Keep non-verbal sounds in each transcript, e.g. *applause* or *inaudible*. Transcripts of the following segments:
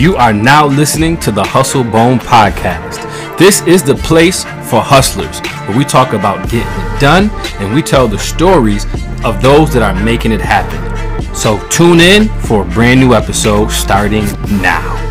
You are now listening to the Hustle Bone Podcast. This is the place for hustlers where we talk about getting it done and we tell the stories of those that are making it happen. So tune in for a brand new episode starting now.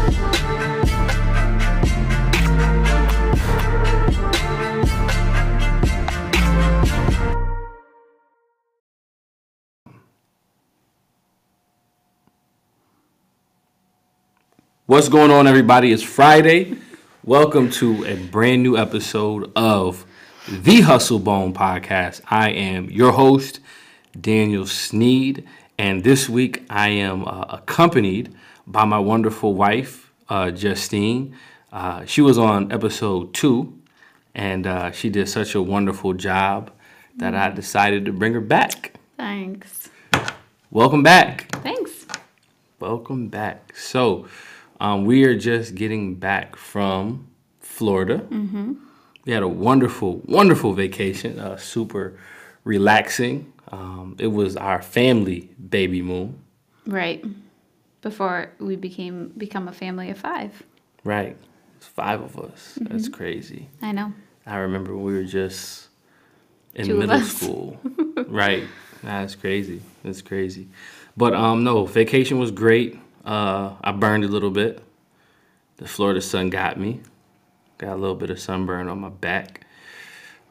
What's going on, everybody? It's Friday. Welcome to a brand new episode of the Hustle Bone Podcast. I am your host, Daniel Snead, and this week I am uh, accompanied by my wonderful wife, uh, Justine. Uh, she was on episode two, and uh, she did such a wonderful job that I decided to bring her back. Thanks. Welcome back. Thanks. Welcome back. So, um, we are just getting back from Florida. Mm-hmm. We had a wonderful, wonderful vacation. Uh, super relaxing. Um, it was our family baby moon. Right. Before we became become a family of five. Right. It's five of us. That's crazy. I know. I remember we were just in Two middle school. *laughs* right. That's crazy. That's crazy. But um no, vacation was great. Uh I burned a little bit. The Florida sun got me. Got a little bit of sunburn on my back.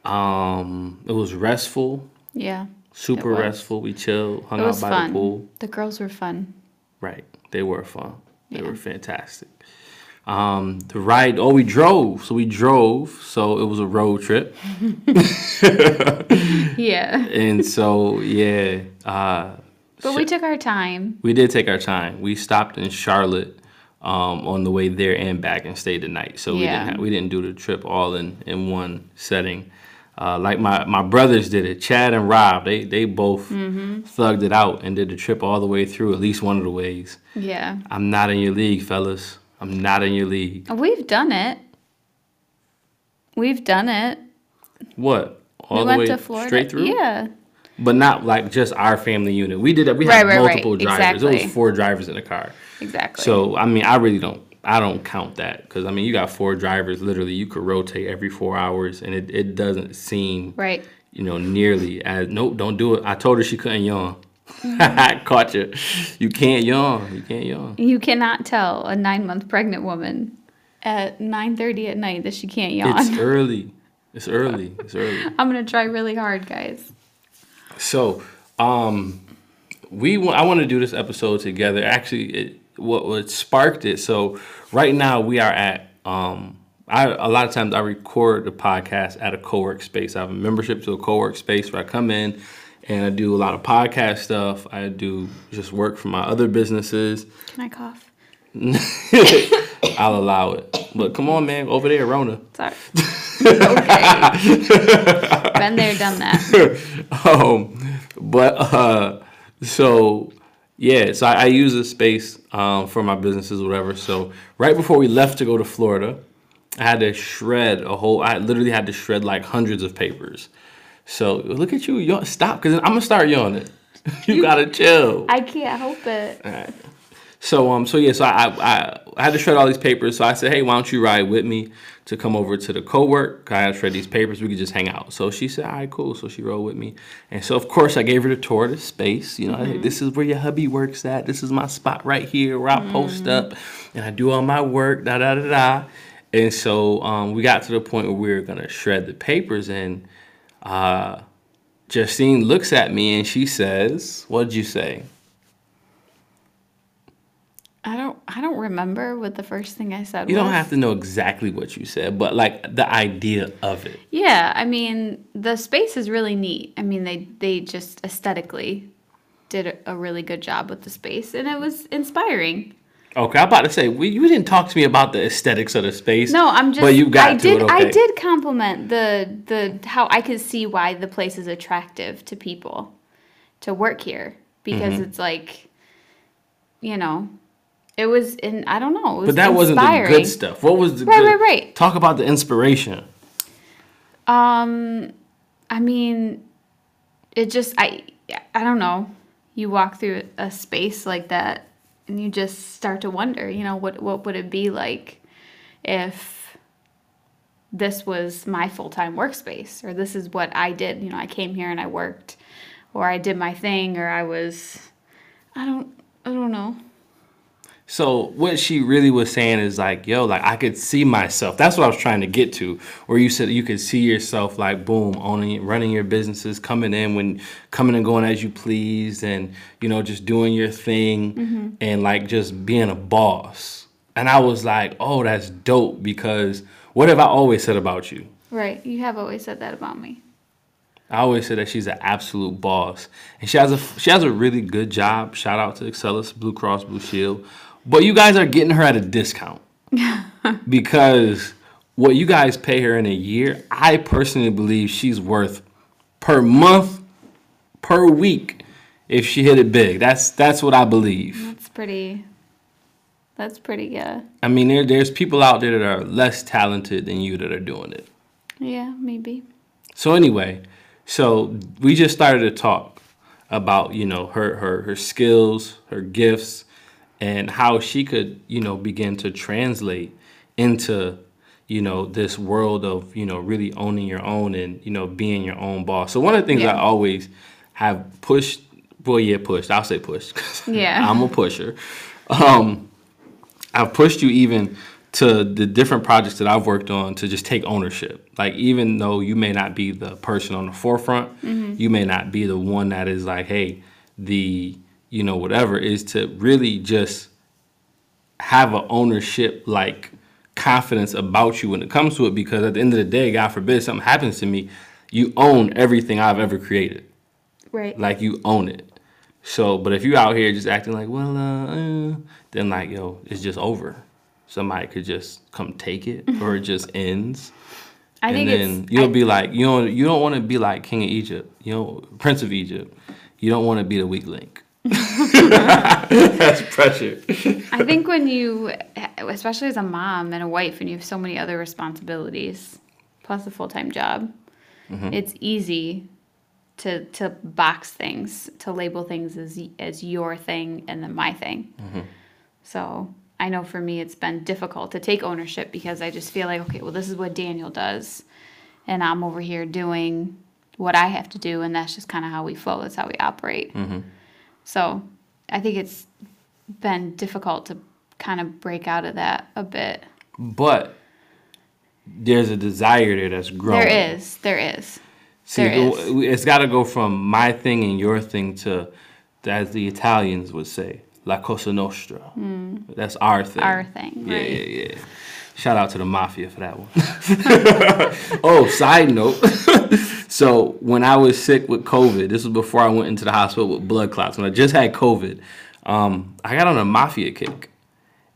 Um it was restful, Yeah. super restful. We chilled, hung It out was by fun. the pool. The girls were fun. Right. They were fun. They Yeah. were fantastic. Um, the ride, oh, we drove. So we drove. So it was a road trip. *laughs* Yeah. *laughs* And so, yeah, uh, But we took our time. we did take our time. We stopped in Charlotte um, on the way there and back and stayed the night. So we didn't have, we didn't do the trip all in, in one setting. Uh, like my, my brothers did it, Chad and Rob. They they both Mm-hmm. thugged it out and did the trip all the way through, at least one of the ways. Yeah. I'm not in your league, fellas. I'm not in your league. We've done it. We've done it. What? All we the went way to Florida. straight through? Yeah. But not like just our family unit. We did that. We Right, had right, right. multiple drivers. There Exactly. was four drivers in the car. Exactly. So I mean, I really don't. I don't count that because I mean, you got four drivers. Literally, you could rotate every four hours, and it, it doesn't seem Right. you know nearly as. Nope, don't do it. I told her she couldn't yawn. *laughs* Mm-hmm. Caught you. You can't yawn. You can't yawn. You cannot tell a nine month pregnant woman at nine thirty at night that she can't yawn. It's *laughs* early. It's early. It's early. I'm gonna try really hard, guys. So, um, we wa- I want to do this episode together. Actually, it, what what sparked it. So, right now we are at um, I a lot of times I record the podcast at a co-work space. I have a membership to a co-work space where I come in and I do a lot of podcast stuff. I do just work for my other businesses. Can I cough? *laughs* I'll allow it. But come on, man, over there, Rona. Sorry. *laughs* okay. *laughs* Been there, done that. *laughs* um, but uh, so yeah, so I, I use this space um, for my businesses, whatever. So right before we left to go to Florida, I had to shred a whole. I literally had to shred like hundreds of papers. So look at you, yawn, stop, because I'm gonna start yawning. *laughs* you, gotta chill. I can't help it. So um, so yeah, so I, I I had to shred all these papers. So I said, hey, why don't you ride with me to come over to the co-work? I had to shred these papers. We could just hang out. So she said, all right, cool. So she rode with me, and so of course I gave her the tour of the space. You know, hey, this is where your hubby works at. This is my spot right here where I post up, and I do all my work. Da da da da. And so um, we got to the point where we were gonna shred the papers, and uh, Justine looks at me and she says, "What'd you say?" I don't. Remember what the first thing I said You was. don't have to know exactly what you said, but like the idea of it. Yeah, I mean the space is really neat. I mean they they just aesthetically did a, really good job with the space, and it was inspiring. Okay, I'm about to say we, you didn't talk to me about the aesthetics of the space. No, I'm just. But you got I to did. it. I did compliment the the how I could see why the place is attractive to people to work here because Mm-hmm. it's like, you know, it was in. I don't know. It was But that wasn't the good stuff. What was the Right, good? right, right. Talk about the inspiration. Um, I mean, it just I I don't know. You walk through a space like that, and you just start to wonder, you know, what what would it be like if this was my full-time workspace or this is what I did, you know, I came here and I worked or I did my thing or I was I don't I don't know. So what she really was saying is like, yo, like I could see myself. That's what I was trying to get to. Where you said you could see yourself like boom, owning running your businesses, coming in when coming and going as you please and you know, just doing your thing mm-hmm. and like just being a boss. And I was like, oh, that's dope because what have I always said about you? Right. You have always said that about me. I always say that she's an absolute boss, and she has a she has a really good job. Shout out to Excellus, Blue Cross Blue Shield, but you guys are getting her at a discount *laughs* because what you guys pay her in a year, I personally believe she's worth per month, per week, if she hit it big. That's that's what I believe. That's pretty that's pretty uh I mean, there there's people out there that are less talented than you that are doing it. yeah, maybe. So anyway, so we just started to talk about you know her her her skills, her gifts, and how she could you know begin to translate into you know this world of you know really owning your own and you know being your own boss. So one of the things Yeah. I always have pushed, well yeah pushed, I'll say pushed. *laughs* Yeah. I'm a pusher. Um, I've pushed you even to the different projects that I've worked on to just take ownership. Like even though you may not be the person on the forefront, you may not be the one that is like, hey, the you know whatever is to really just have an ownership like confidence about you when it comes to it because at the end of the day, God forbid something happens to me, you own everything I've ever created Right. like you own it. So, but if you out here just acting like, well, uh, uh, then like, yo, it's just over. Somebody could just come take it, *laughs* or it just ends. I and think then it's you'll I- be like, you don't, you don't want to be like King of Egypt, you know, Prince of Egypt. You don't want to be the weak link. That's pressure. I think when you, especially as a mom and a wife, and you have so many other responsibilities, plus a full time job, Mm-hmm. it's easy to to box things, to label things as as your thing and then my thing. Mm-hmm. So I know for me, it's been difficult to take ownership because I just feel like, okay, well, this is what Daniel does, and I'm over here doing what I have to do, and that's just kind of how we flow. That's how we operate. Mm-hmm. So I think it's been difficult to kind of break out of that a bit. But there's a desire there that's growing. There is, there is. See, There is. it's got to go from my thing and your thing to, as the Italians would say, la cosa nostra. Mm. That's our thing. Our thing, Yeah, right. yeah, yeah. Shout out to the mafia for that one. *laughs* oh, side note. *laughs* so when I was sick with COVID, this was before I went into the hospital with blood clots. When I just had COVID, um, I got on a mafia kick,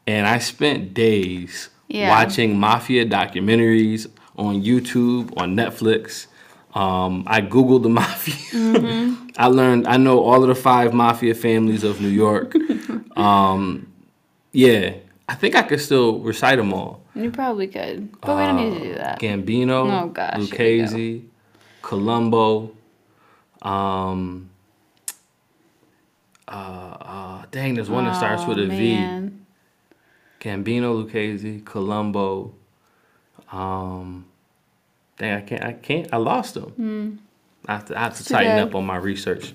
and I spent days Yeah. watching mafia documentaries on YouTube, on Netflix. Um, I googled the *laughs* mafia. Mm-hmm. I learned. I know all of the five mafia families of New York. *laughs* um, yeah, I think I could still recite them all. You probably could, but we don't need to do that. Gambino, Oh, gosh, here we go. Lucchese, Colombo. Um, uh, uh, dang, there's one that starts with a V. Oh, man. Gambino, Lucchese, Colombo. Um, dang, I can't, I can't, I lost them. I have to, I have to Hmm. too tighten bad. up on my research.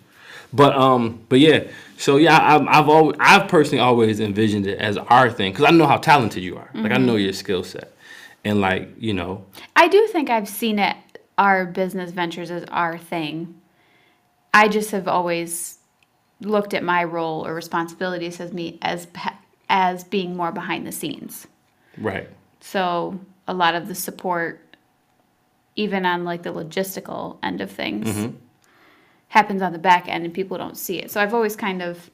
But um, but yeah. So yeah, I, I've always, I've personally always envisioned it as our thing because I know how talented you are. Like I Mm-hmm. know your skill set, and like you know, I do think I've seen it, our business ventures as our thing. I just have always looked at my role or responsibilities as me as as being more behind the scenes. right. So a lot of the support, even on like the logistical end of things, mm-hmm. happens on the back end and people don't see it. So I've always kind of,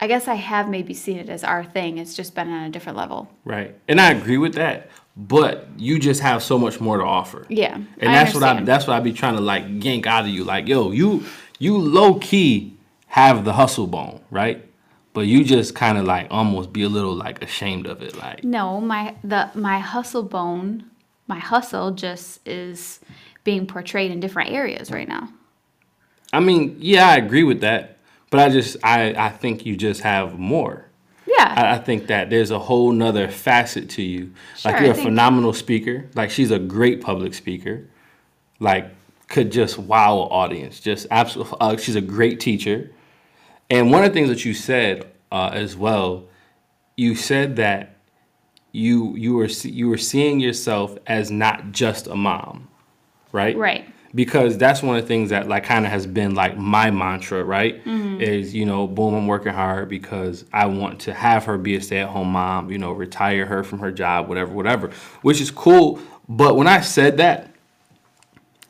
I guess I have maybe seen it as our thing. It's just been on a different level. Right. And I agree with that. But you just have so much more to offer. Yeah, And I that's what I that's what I be trying to like yank out of you. Like, yo, you you low key have the hustle bone, right? But you just kind of like almost be a little like ashamed of it. Like, No, my the my hustle bone, my hustle just is being portrayed in different areas right now. I mean, yeah, I agree with that. But I just I I think you just have more. Yeah. I, I think that there's a whole nother facet to you. Sure, like you're I a phenomenal speaker. Like she's a great public speaker. Like could just wow an audience. Just absolutely. Uh, she's a great teacher. And one of the things that you said uh, as well, you said that you you were you were seeing yourself as not just a mom, right? Right. Because that's one of the things that like kind of has been like my mantra, right? Mm-hmm. Is you know, boom, I'm working hard because I want to have her be a stay-at-home mom, you know, retire her from her job, whatever, whatever, which is cool. But when I said that,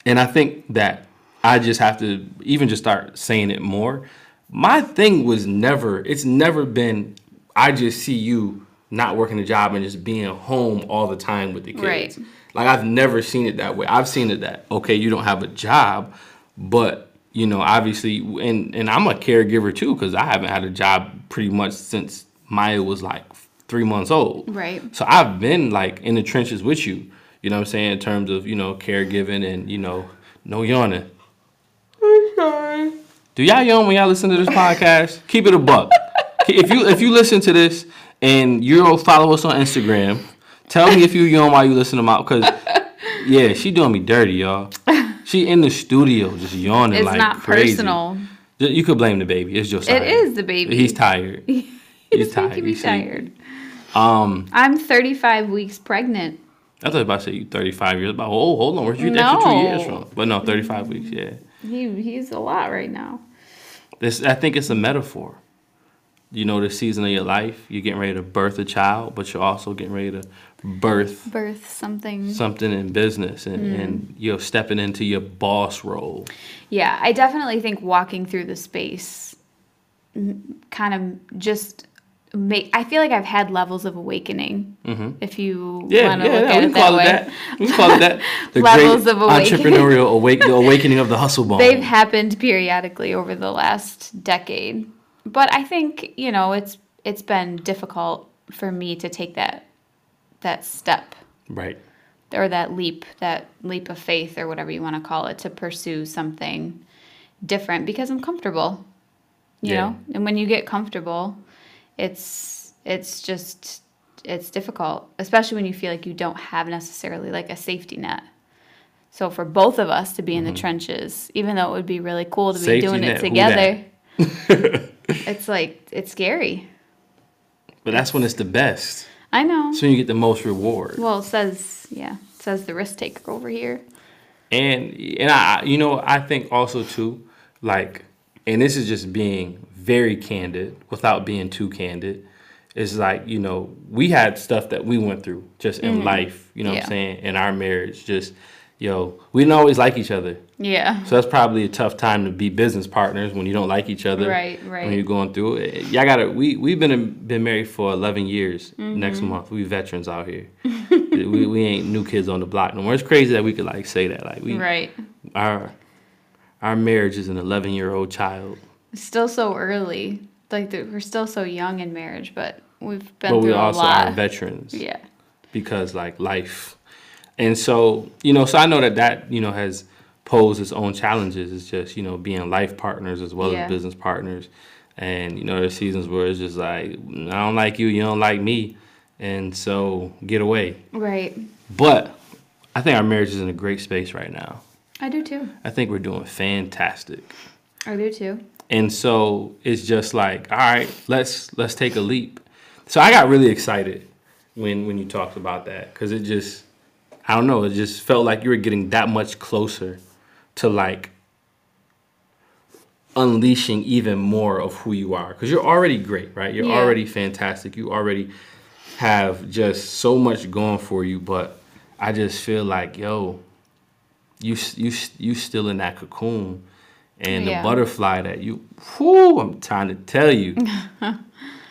and I think that I just have to even just start saying it more. My thing was never, it's never been, I just see you not working a job and just being home all the time with the kids. Right. Like I've never seen it that way. I've seen it that, okay, you don't have a job, but you know, obviously, and, and I'm a caregiver too, because I haven't had a job pretty much since Maya was like three months old. Right. So I've been like in the trenches with you, you know what I'm saying, in terms of, you know, caregiving and, you know, no yawning. I'm sorry. Do y'all yawn when y'all listen to this podcast? Keep it a buck. if you if you listen to this and you follow us on Instagram, tell me if you yawn while you listen to my cause *laughs* yeah, she doing me dirty, y'all. She in the studio just yawning like that. It's like not crazy. personal. You could blame the baby. It's just It is the baby. He's tired. *laughs* He's He's tired. He's tired. Um, I'm 35 weeks pregnant. I thought you were about to say you 35 years. About oh, hold on, where'd you get that extra two years from? But no, 35 weeks. Yeah, He he's a lot right now. this I think it's a metaphor. You know, the season of your life, you're getting ready to birth a child, but you're also getting ready to birth Birth something. something in business, and, Mm. and you're stepping into your boss role. Yeah, I definitely think walking through the space kind of just make I feel like I've had levels of awakening. If you Yeah, want to yeah, look yeah, at we it that call it way. that. We call it that. *laughs* The Levels great of awakening. entrepreneurial awake, the awakening of the hustle bone. They've happened periodically over the last decade. But I think, you know, it's it's been difficult for me to take that that step right. or that leap, that leap of faith or whatever you want to call it to pursue something different because I'm comfortable. You Yeah. know? And when you get comfortable, it's it's just it's difficult, especially when you feel like you don't have necessarily like a safety net. So for both of us to be in the trenches, even though it would be really cool to be Mm-hmm. Doing net, it together, *laughs* it's like it's scary. But that's when it's the best. I know. So you get the most reward. Well, it says yeah, it says the risk taker over here. And and I you know I think also too like and this is just being very candid without being too candid. It's like you know we had stuff that we went through just in mm. life. You know what I'm saying in our marriage. Just yo we didn't always like each other. Yeah. So that's probably a tough time to be business partners when you don't like each other. Right, right. When you're going through it, y'all gotta. We we've been been married for 11 years. Mm-hmm. Next month, we veterans out here. *laughs* we we ain't new kids on the block no more. It's crazy that we could like say that. Like we Right. our our marriage is an 11 year old child. It's still so early. Like the, we're still so young in marriage, but we've been but through we a also lot. are veterans. *laughs* yeah. because like life and so you know so i know that that you know has posed its own challenges it's just you know being life partners as well Yeah. as business partners and you know there's seasons where it's just like i don't like you you don't like me and so get away Right. but i think our marriage is in a great space right now I do too. i think we're doing fantastic I do too. and so it's just like all right let's let's take a leap so i got really excited when when you talked about that because it just i don't know it just felt like you were getting that much closer to like unleashing even more of who you are. Because you're already great right? You're Yeah. already fantastic. You already have just so much going for you but i just feel like yo you you you still in that cocoon. And Yeah. the butterfly that you whoo i'm trying to tell you. *laughs*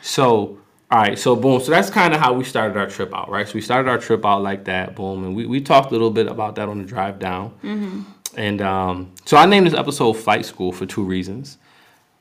So all right so boom so that's kind of how we started our trip out right? So we started our trip out like that boom and we, we talked a little bit about that on the drive down. Mm-hmm. And um, so i named this episode flight school for two reasons.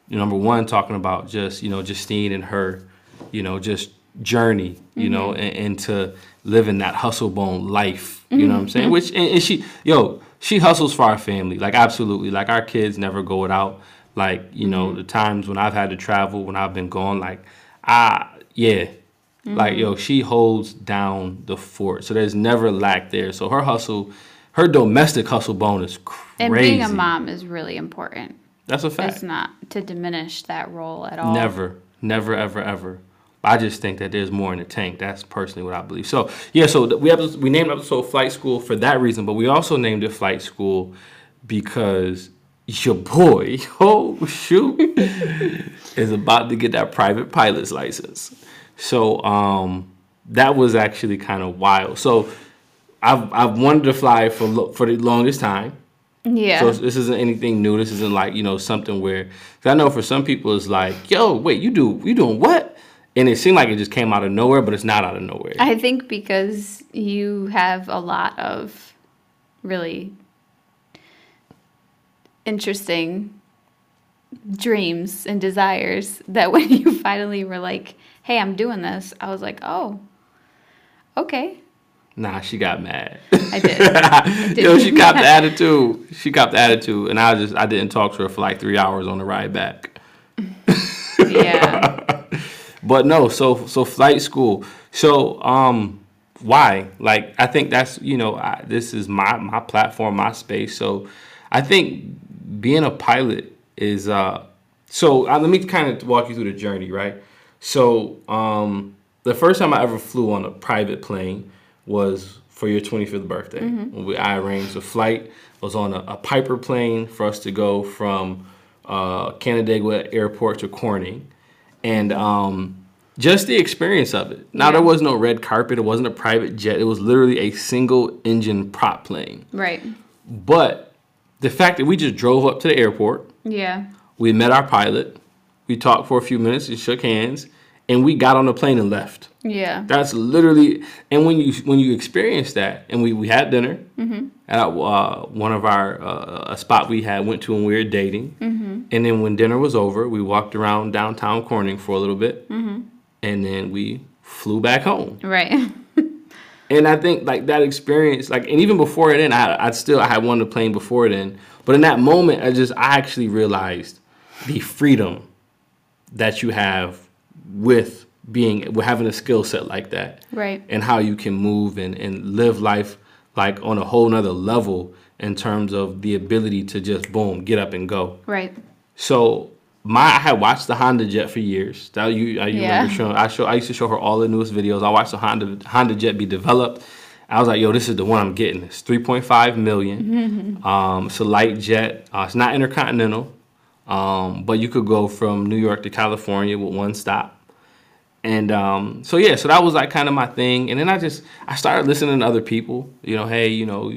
Number one talking about just you know justine and her you know just journey you know mm-hmm. and, into living that hustle bone life you know what i'm mm-hmm. saying? Which and, and she yo she hustles for our family like absolutely. Like our kids never go without Like you know, the times when I've had to travel, when I've been gone, like I yeah, mm-hmm. like yo, she holds down the fort. So there's never lack there. So her hustle, her domestic hustle bone is crazy. And being a mom is really important. That's a fact. It's not to diminish that role at all. Never, never, ever, ever. I just think that there's more in the tank. That's personally what I believe. So yeah, so we have we named episode Flight School for that reason, but we also named it Flight School because your boy, *laughs* oh shoot, *laughs* is about to get that private pilot's license. So um, that was actually kind of wild. So I've I've wanted to fly for lo- for the longest time. Yeah. So this isn't anything new. This isn't like you know something where cause I know for some people it's like, yo, wait, you do you doing what? And it seemed like it just came out of nowhere, but it's not out of nowhere. I think because you have a lot of really interesting dreams and desires that *laughs* when you finally were like, hey, I'm doing this, I was like, oh, okay. nah, she got mad. I did. *laughs* did. yo, she got the attitude. She got the attitude, and I just I didn't talk to her for like three hours on the ride back. yeah. *laughs* But no, so so flight school. So um, why? Like I think that's you know I, this is my my platform, my space. So I think being a pilot is uh. So uh, let me kind of walk you through the journey, right? So um, the first time I ever flew on a private plane was for your 25th birthday. When we, I arranged a flight. It was on a, a Piper plane for us to go from uh, Canandaigua Airport to Corning and um, just the experience of it. Now there was no red carpet. It wasn't a private jet. It was literally a single engine prop plane. Right. But the fact that we just drove up to the airport, Yeah. we met our pilot, we talked for a few minutes and shook hands, and we got on the plane and left. Yeah. That's literally, and when you when you experience that, and we, we had dinner at uh, one of our uh, a spot we had went to when we were dating, and then when dinner was over, we walked around downtown Corning for a little bit, and then we flew back home. Right. *laughs* And I think like that experience, like, and even before it, in, I I still I had won the plane before then but in that moment, I just I actually realized the freedom that you have with being with having a skill set like that Right. and how you can move and, and live life like on a whole nother level in terms of the ability to just boom get up and go Right. so my I had watched the Honda Jet for years. That you, I you Yeah. remember showing. I show. I used to show her all the newest videos. I watched the Honda Honda Jet be developed. I was like, yo, this is the one I'm getting. It's 3.5 million. *laughs* Um, it's a light jet. Uh, it's not intercontinental, um, but you could go from New York to California with one stop. And um, so yeah, so that was like kind of my thing. And then I just I started listening to other people. You know, hey, you know,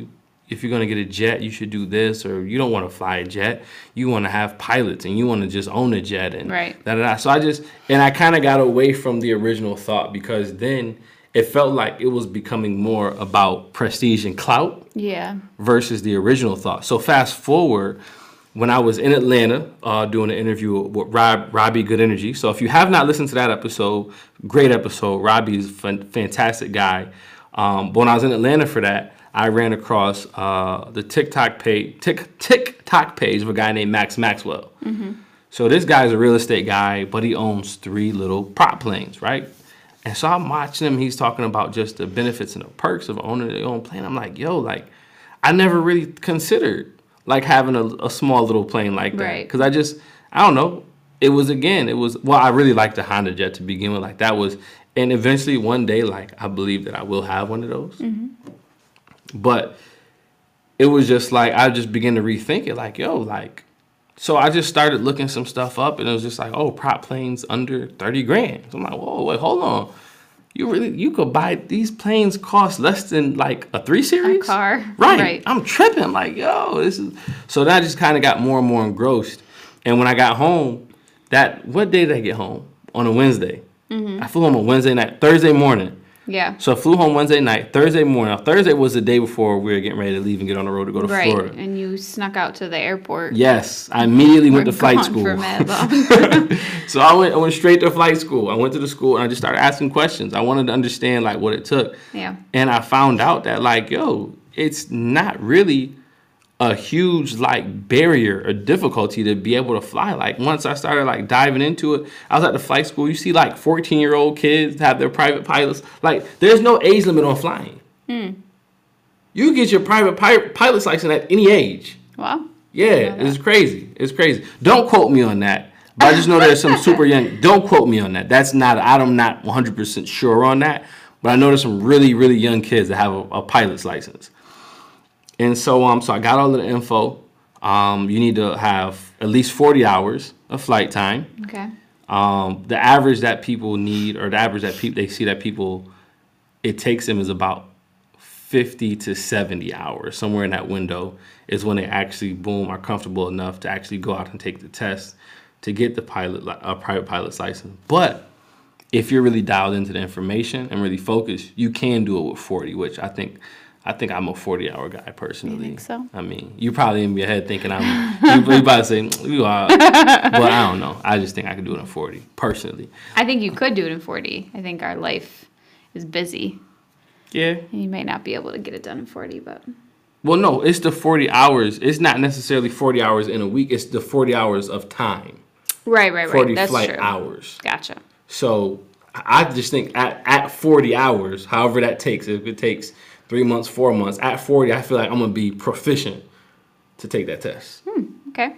if you're gonna get a jet, you should do this, or you don't want to fly a jet. You want to have pilots, and you want to just own a jet, and Right. da, da, da. So I just and I kind of got away from the original thought because then it felt like it was becoming more about prestige and clout Yeah. versus the original thought. So fast forward, when I was in Atlanta uh, doing an interview with Rob, Robbie Good Energy. So if you have not listened to that episode, great episode. Robbie's a fan- fantastic guy. Um, but when I was in Atlanta for that, I ran across uh, the TikTok page, Tik TikTok page of a guy named Max Maxwell. So this guy's a real estate guy, but he owns three little prop planes, right? And so I'm watching him. He's talking about just the benefits and the perks of owning their own plane. I'm like, yo, like, I never really considered like having a, a small little plane like that Right. because I just, I don't know. It was again, it was well, I really liked the Honda Jet to begin with. Like that was, and eventually one day, like I believe that I will have one of those. Mm-hmm. But it was just like I just began to rethink it. Like, yo, like so I just started looking some stuff up, and it was just like, oh, prop planes under thirty grand. So I'm like, whoa, wait, hold on. You really you could buy these planes cost less than like a three series car, right? right. I'm tripping. Like, yo, this is so that just kind of got more and more engrossed. And when I got home, that what day did I get home? On a Wednesday. Mm-hmm. I flew home on Wednesday night, Thursday morning. Yeah. So I flew home Wednesday night. Thursday morning. Now, Thursday was the day before we were getting ready to leave and get on the road to go to Right. Florida. And you snuck out to the airport. Yes, I immediately went to flight school. For mad long. so I went, I went straight to flight school. I went to the school and I just started asking questions. I wanted to understand like what it took. yeah. And I found out that like, yo, it's not really a huge like barrier or difficulty to be able to fly. Like once I started like diving into it, I was at the flight school. You see like 14 year old kids have their private pilots. Like there's no age limit on flying. You get your private pi- pilot's license at any age. Well, Yeah, it's crazy. It's crazy. Don't quote me on that. But I just know there's some super young. *laughs* Don't quote me on that. That's not. I'm not 100 percent sure on that. But I know there's some really, really young kids that have a, a pilot's license. And so, um, so I got all of the info. Um, you need to have at least 40 hours of flight time. okay. Um, the average that people need, or the average that people they see that people, it takes them is about 50 to 70 hours, somewhere in that window, is when they actually boom are comfortable enough to actually go out and take the test to get the pilot a private pilot's license. But if you're really dialed into the information and really focused, you can do it with 40, which I think. I think I'm a 40 hour guy personally. You think so? I mean, you probably in your head thinking I'm, you, you about to say, you are, *laughs* but I don't know. I just think I could do it in 40 personally. I think you could do it in 40. I think our life is busy. Yeah. And you might not be able to get it done in 40, but Well, no, it's the 40 hours. It's not necessarily 40 hours in a week. It's the 40 hours of time. right, right, right. 40 That's flight true. hours. Gotcha. So I I just think at, at 40 hours, however that takes, if it takes three months, four months, at 40, I feel like I'm to be proficient to take that test. Okay.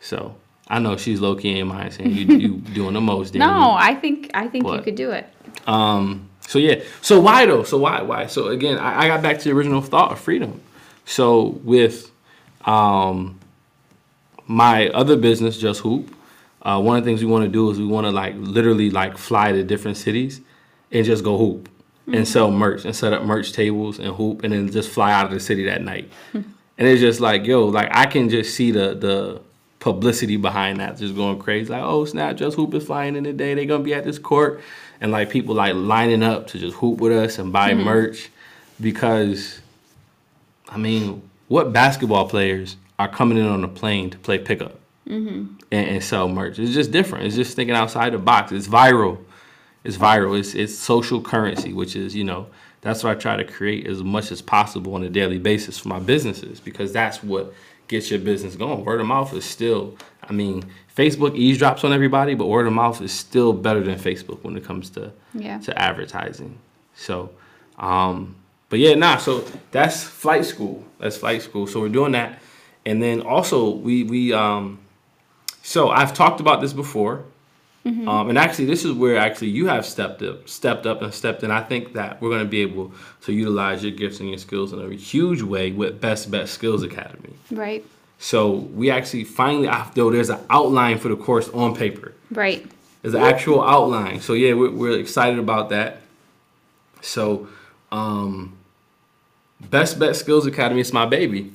So I know she's low key in mind saying you, you *laughs* doing the most. No, Daniel. I think I think you could do it. Um, so yeah. So why though? So why? Why? So again, I, I got back to the original thought of freedom. So with um, my other business, Just Hoop, uh, one of the things we want to do is we want to like literally like fly to different cities and just go hoop and mm-hmm. sell merch and set up merch tables and hoop and then just fly out of the city that night. *laughs* and it's just like yo, like I can just see the the publicity behind that just going crazy. Like oh snap, Just Hoop is flying in the day. They're gonna be at this court and like people like lining up to just hoop with us and buy mm-hmm. merch because I mean, what basketball players are coming in on a plane to play pickup mm-hmm. and, and sell merch? It's just different. It's just thinking outside the box. It's viral. It's viral. It's it's social currency, which is you know that's what I try to create as much as possible on a daily basis for my businesses because that's what gets your business going. Word of mouth is still. I mean, Facebook eavesdrops on everybody, but word of mouth is still better than Facebook when it comes to Yeah. to advertising. So, um, but yeah, nah. So that's flight school. That's flight school. So we're doing that, and then also we we um, so I've talked about this before, um, and actually this is where actually you have stepped up, stepped up and stepped in. I think that we're going to be able to utilize your gifts and your skills in a huge way with Best Bet Skills Academy. Right. So we actually finally, though there's an outline for the course on paper. Right. There's an actual outline. So yeah, we're, we're excited about that. So, um, Best Bet Skills Academy is my baby.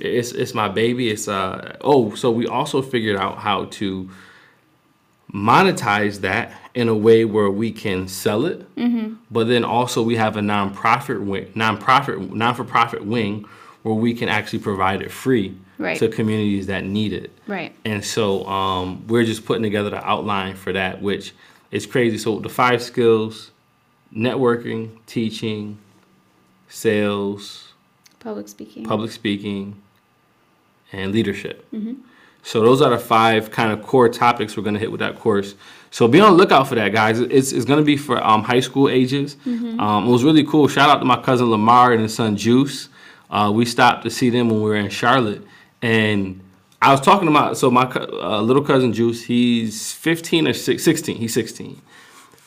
It's it's my baby. It's uh oh. So we also figured out how to monetize that in a way where we can sell it, but then also we have a nonprofit wing, nonprofit, non for profit wing where we can actually provide it free Right. to communities that need it. Right. And so um, we're just putting together the outline for that, which is crazy. So the five skills: networking, teaching, sales, Public speaking. public speaking, and leadership. So those are the five kind of core topics we're going to hit with that course. So be on the lookout for that, guys. It's, it's going to be for um, high school ages. Um, it was really cool. Shout out to my cousin Lamar and his son Juice. Uh, we stopped to see them when we were in Charlotte, and I was talking about so my uh, little cousin Juice. He's 15 or six- 16. He's 16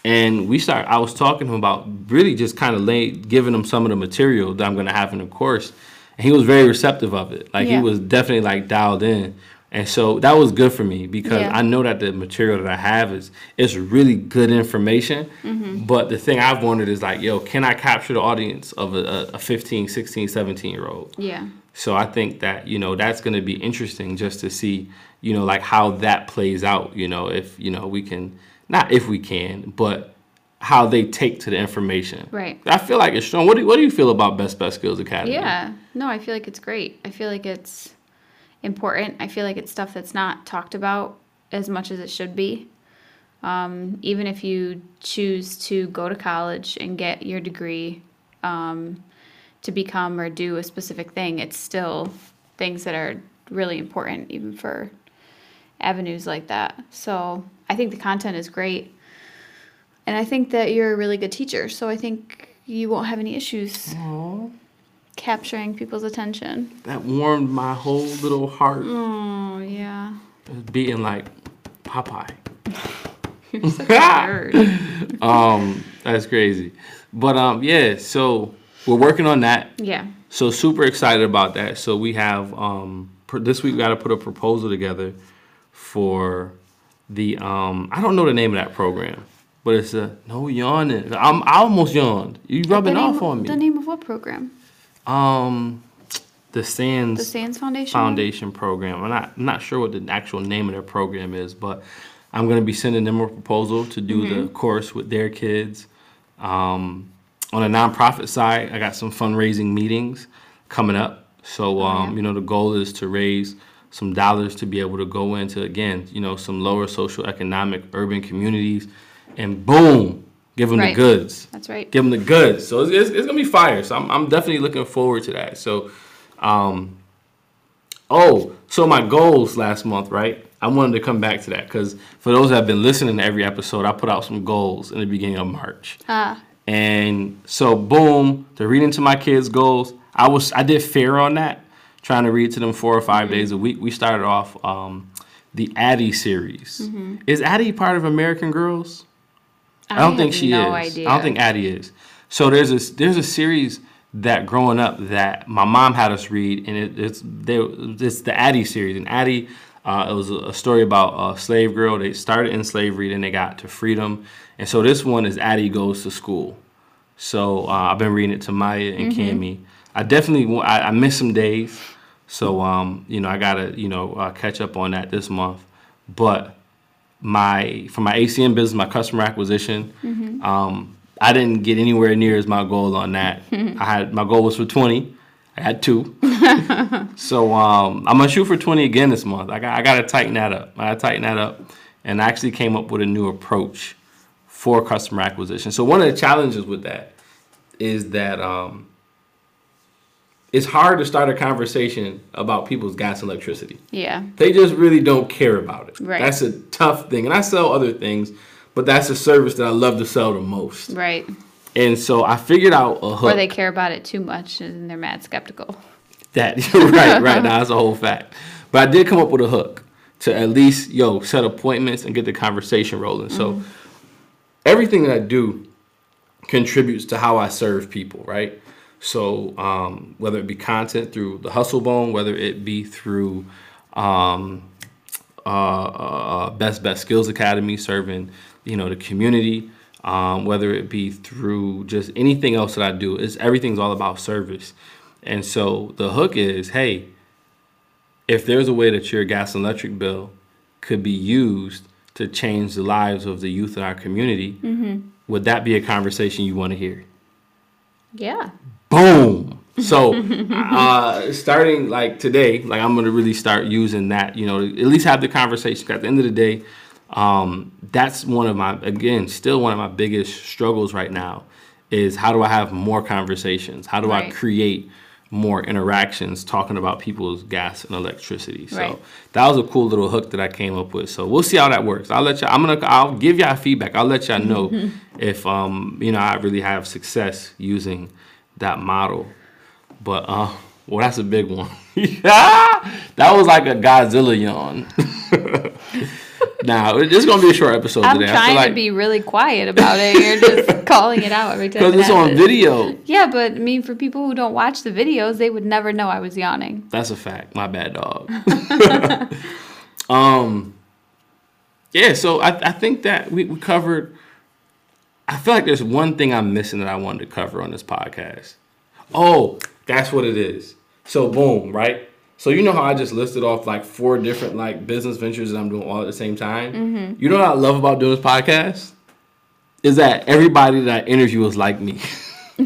and we start i was talking to him about really just kind of lay, giving him some of the material that i'm going to have in the course and he was very receptive of it like Yeah. he was definitely like dialed in and so that was good for me because Yeah. i know that the material that i have is is really good information Mm-hmm. but the thing i've wondered is like yo can i capture the audience of a, a 15 16 17 year old Yeah. so I think that you know that's going to be interesting just to see you know like how that plays out. You know if you know we can not if we can, but how they take to the information. Right. I feel like it's strong. What do you, what do you feel about Best Best Skills Academy? Yeah. No, I feel like it's great. I feel like it's important. I feel like it's stuff that's not talked about as much as it should be. Um, even if you choose to go to college and get your degree um, to become or do a specific thing, it's still things that are really important even for avenues like that. So I think the content is great. And I think that you're a really good teacher. So I think you won't have any issues capturing people's attention. That warmed my whole little heart. Oh, yeah. Was like Popeye. *laughs* You're such a nerd. *laughs* Um, that's crazy. But um, yeah. So we're working on that. Yeah. So super excited about that. So we have um pr- this week we got to put a proposal together for the um I don't know the name of that program, but it's a no yawning. I'm I almost yawned. You rubbing off name- on me. The name of what program? Um, the Sands The Sands Foundation? Foundation program. I'm not I'm not sure what the actual name of their program is, but I'm gonna be sending them a proposal to do the course with their kids. Um, on a nonprofit side, I got some fundraising meetings coming up. So um, yeah. you know, the goal is to raise some dollars to be able to go into again, you know, some lower social economic urban communities, and boom, give them Right. the goods That's right. give them the goods. So it's, it's, it's gonna be fire. So I'm, I'm definitely looking forward to that. So, um, oh, so my goals last month, right? I wanted to come back to that because for those that have been listening to every episode, I put out some goals in the beginning of March. Ah, And so, boom, to read into my kids' goals. I was I did fair on that, trying to read to them four or 5 days a week. We started off um, the Addy series. Is Addy part of American Girls? I don't think she no is. Idea. I don't think Addy is. So there's a there's a series that growing up that my mom had us read, and it, it's they, it's the Addy series. And Addy, uh, it was a, story about a slave girl. They started in slavery, then they got to freedom. And so this one is Addy goes to school. So uh, I've been reading it to Maya and Cammy. I definitely I, I missed some days, so um, you know I gotta you know uh, catch up on that this month. But my for my ACN business, my customer acquisition, um, I didn't get anywhere near as my goal on that. I had my goal was for twenty. I had two. *laughs* so um, I'm gonna shoot for twenty again this month. I got I gotta tighten that up. I gotta tighten that up, and I actually came up with a new approach for customer acquisition. So one of the challenges with that is that um, it's hard to start a conversation about people's gas and electricity. Yeah. They just really don't care about it. Right. That's a tough thing. And I sell other things, but that's a service that I love to sell the most. Right. And so I figured out a hook Or they care about it too much and they're mad skeptical. that *laughs* right, right. *laughs* Now that's a whole fact. But I did come up with a hook to at least, yo, set appointments and get the conversation rolling. So mm-hmm. everything that I do contributes to how I serve people, right? So um, whether it be content through the Hustle Bone, whether it be through um, uh, uh, Best Best Skills Academy, serving you know the community, um, whether it be through just anything else that I do, is everything's all about service. And so the hook is, hey, if there's a way that your gas and electric bill could be used to change the lives of the youth in our community, would that be a conversation you want to hear? Yeah. boom so uh starting like today like i'm gonna really start using that you know at least have the conversation. at the end of the day um that's one of my again still one of my biggest struggles right now is how do i have more conversations how do i create more interactions talking about people's gas and electricity so Right. that was a cool little hook that i came up with so we'll see how that works i'll let you i'm gonna i'll give y'all feedback i'll let y'all know *laughs* if um you know i really have success using that model. But uh well that's a big one. *laughs* that was like a Godzilla yawn. *laughs* now it's gonna be a short episode today. I'm today. I trying like to be really quiet about it. You're just *laughs* calling it out every time. because it it's on video. Yeah, but I mean, for people who don't watch the videos, they would never know I was yawning. That's a fact. My bad dog. *laughs* *laughs* um yeah, so I, I think that we, we covered I feel like there's one thing I'm missing that I wanted to cover on this podcast. Oh, that's what it is. So boom, right? So you know how I just listed off like four different like business ventures that I'm doing all at the same time. You know what I love about doing this podcast is that everybody that I interview is like me. *laughs*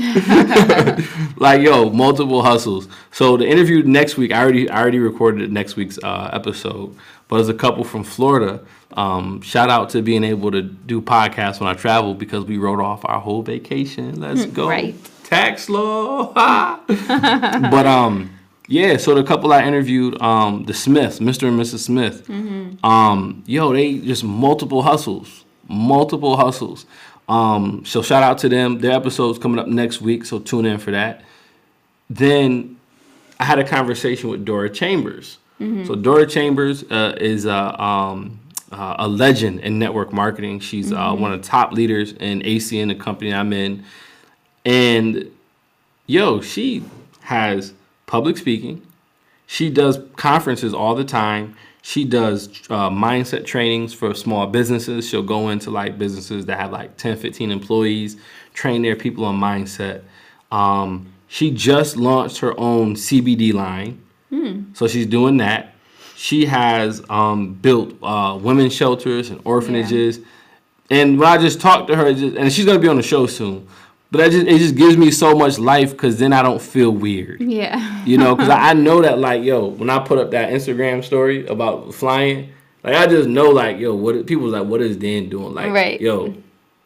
like yo, multiple hustles. So the interview next week, I already I already recorded next week's uh, episode, but there's a couple from Florida. Um, shout out to being able to do podcasts when I travel because we wrote off our whole vacation. Let's go, Right. tax law. *laughs* but um, Yeah, so the couple I interviewed, um, the Smiths, Mr. and Mrs. Smith, um, yo, they just multiple hustles, multiple hustles. Um, so shout out to them. Their episode's coming up next week, so tune in for that. Then I had a conversation with Dora Chambers. So Dora Chambers uh, is a, um, uh, a legend in network marketing. She's uh, one of the top leaders in ACN, the company I'm in. And yo, she has public speaking. She does conferences all the time. She does uh, mindset trainings for small businesses. She'll go into like businesses that have like 10, 15 employees, train their people on mindset. Um, she just launched her own CBD line. So she's doing that. She has um, built uh, women's shelters and orphanages. And when I just talked to her, just, and she's gonna be on the show soon, but that just it just gives me so much life because then I don't feel weird. Yeah. You know, because I, I *laughs* know that like yo, when I put up that Instagram story about flying, like I just know like yo, what people's like, what is Dan doing? Like, Right. yo,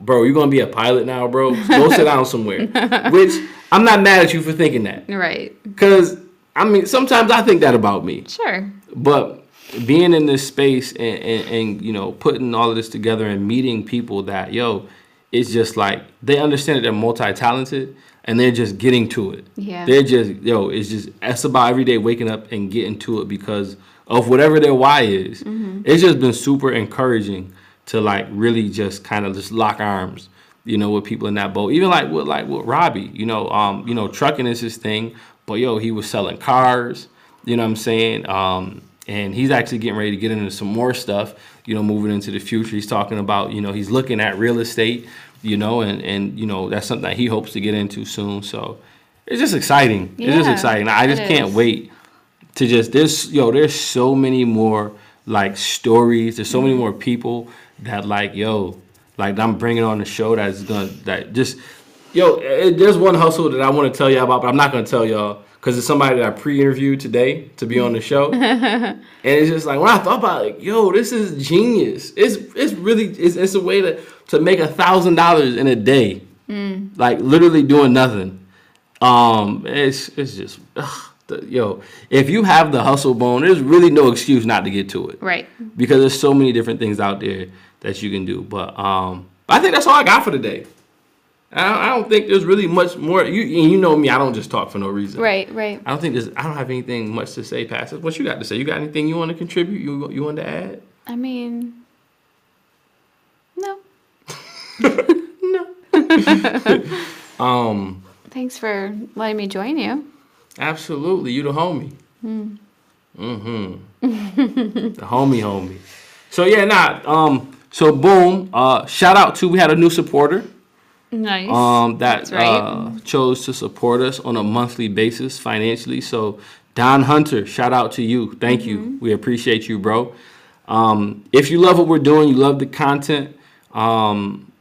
bro, you're gonna be a pilot now, bro? Go sit down somewhere. *laughs* Which I'm not mad at you for thinking that, Right. because I mean sometimes I think that about me. Sure. But being in this space and, and, and you know putting all of this together and meeting people that yo, it's just like they understand that they're multi-talented and they're just getting to it. Yeah. They're just yo, it's just it's about every day waking up and getting to it because of whatever their why is. It's just been super encouraging to like really just kind of just lock arms, you know, with people in that boat. Even like with like with Robbie, you know, um, you know, trucking is his thing, but yo, he was selling cars, you know what I'm saying? Um, and he's actually getting ready to get into some more stuff, you know, moving into the future. He's talking about, you know, he's looking at real estate, you know, and and you know, that's something that he hopes to get into soon. So it's just exciting. it's just exciting. I just can't is. wait to just this yo there's so many more like stories there's so many more people that like yo like i'm bringing on the show that's gonna that just yo it, there's one hustle that i want to tell y'all about but i'm not gonna tell y'all because it's somebody that i pre-interviewed today to be on the show *laughs* and it's just like when i thought about it like yo this is genius it's it's really it's, it's a way to to make a thousand dollars in a day like literally doing nothing um, it's it's just ugh, the, yo. If you have the hustle bone, there's really no excuse not to get to it Right. because there's so many different things out there that you can do. But um, I think that's all I got for today. I don't, think there's really much more. You you know me, I don't just talk for no reason. Right. Right. I don't think there's. I don't have anything much to say past it. What you got to say? You got anything you want to contribute? You you want to add? I mean, no. *laughs* No. *laughs* um, Thanks for letting me join you. absolutely. You the homie. Mm-hmm. *laughs* the homie, homie. So yeah, nah. Um. So boom. Uh. Shout out to we had a new supporter. Nice. um, that right. uh, chose to support us on a monthly basis financially. So, Don Hunter, shout out to you. Thank Mm-hmm. you. We appreciate you, bro. Um, if you love what we're doing, you love the content, um,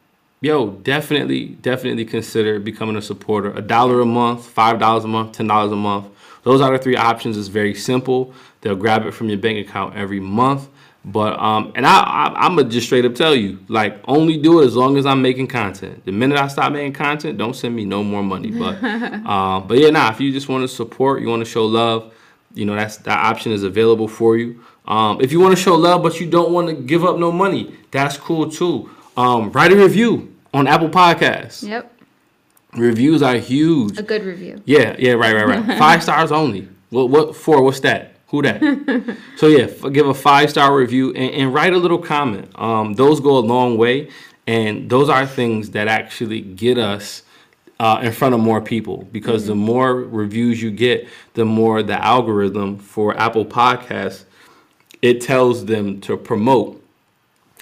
yo, definitely, definitely consider becoming a supporter. A dollar a month, five dollars a month, ten dollars a month. Those are the three options. It's very simple. They'll grab it from your bank account every month. But um, and I, I I'm gonna just straight up tell you, like, only do it as long as I'm making content. The minute I stop making content, don't send me no more money. But um, *laughs* but yeah, nah. If you just want to support, you want to show love, you know, that's that option is available for you. Um, if you want to show love, but you don't want to give up no money, that's cool too. Um, write a review on Apple Podcasts. yep. Reviews are huge. A good review. Yeah, yeah, right, right, right. *laughs* five stars only. What, what for? What's that? Who that? *laughs* so yeah, f- give a five star review and, and write a little comment. Um, those go a long way, and those are things that actually get us uh, in front of more people because the more reviews you get, the more the algorithm for Apple Podcasts it tells them to promote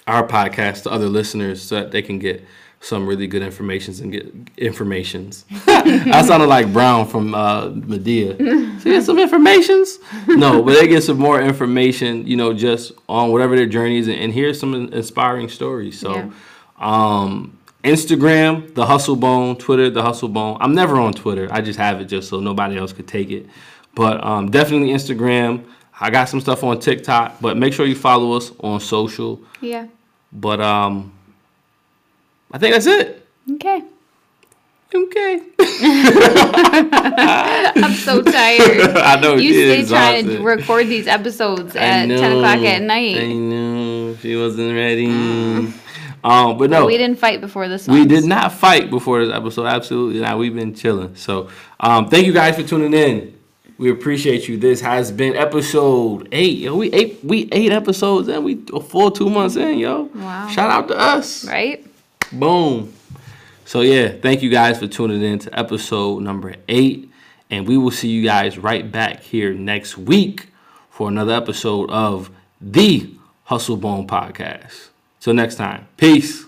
our podcast to other listeners so that they can get some really good informations and get informations. *laughs* I sounded like Brown from uh, Madea. So get some informations. No, but they get some more information, you know, just on whatever their journey is, and, and here's some inspiring stories. So, Yeah. um, Instagram, the Hustle Bone, Twitter, the Hustle Bone. I'm never on Twitter. I just have it just so nobody else could take it. But um, definitely Instagram. I got some stuff on TikTok, but make sure you follow us on social. Yeah. But um, I think that's it. Okay. Okay. *laughs* I'm so tired. *laughs* I know You she stay is trying to record these episodes I at 10 o'clock at night. I know she wasn't ready. Um, but no, We didn't fight before this We did not fight before this episode. Absolutely not. We've been chilling. So, um, thank you guys for tuning in. We appreciate you. This has been episode eight. Yo, we eight we eight episodes and we a full two months in, yo. Wow. Shout out to us. Right? Boom. So yeah, thank you guys for tuning in to episode number eight, and we will see you guys right back here next week for another episode of the Hustle Bone Podcast. Till next time, peace.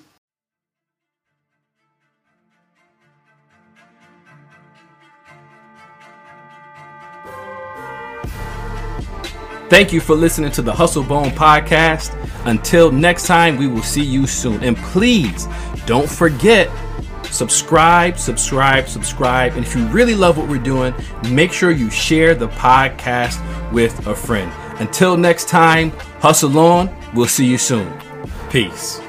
Thank you for listening to the Hustle Bone Podcast. Until next time, we will see you soon. And please don't forget subscribe, subscribe, subscribe. And if you really love what we're doing, make sure you share the podcast with a friend. Until next time, hustle on. We'll see you soon. Peace.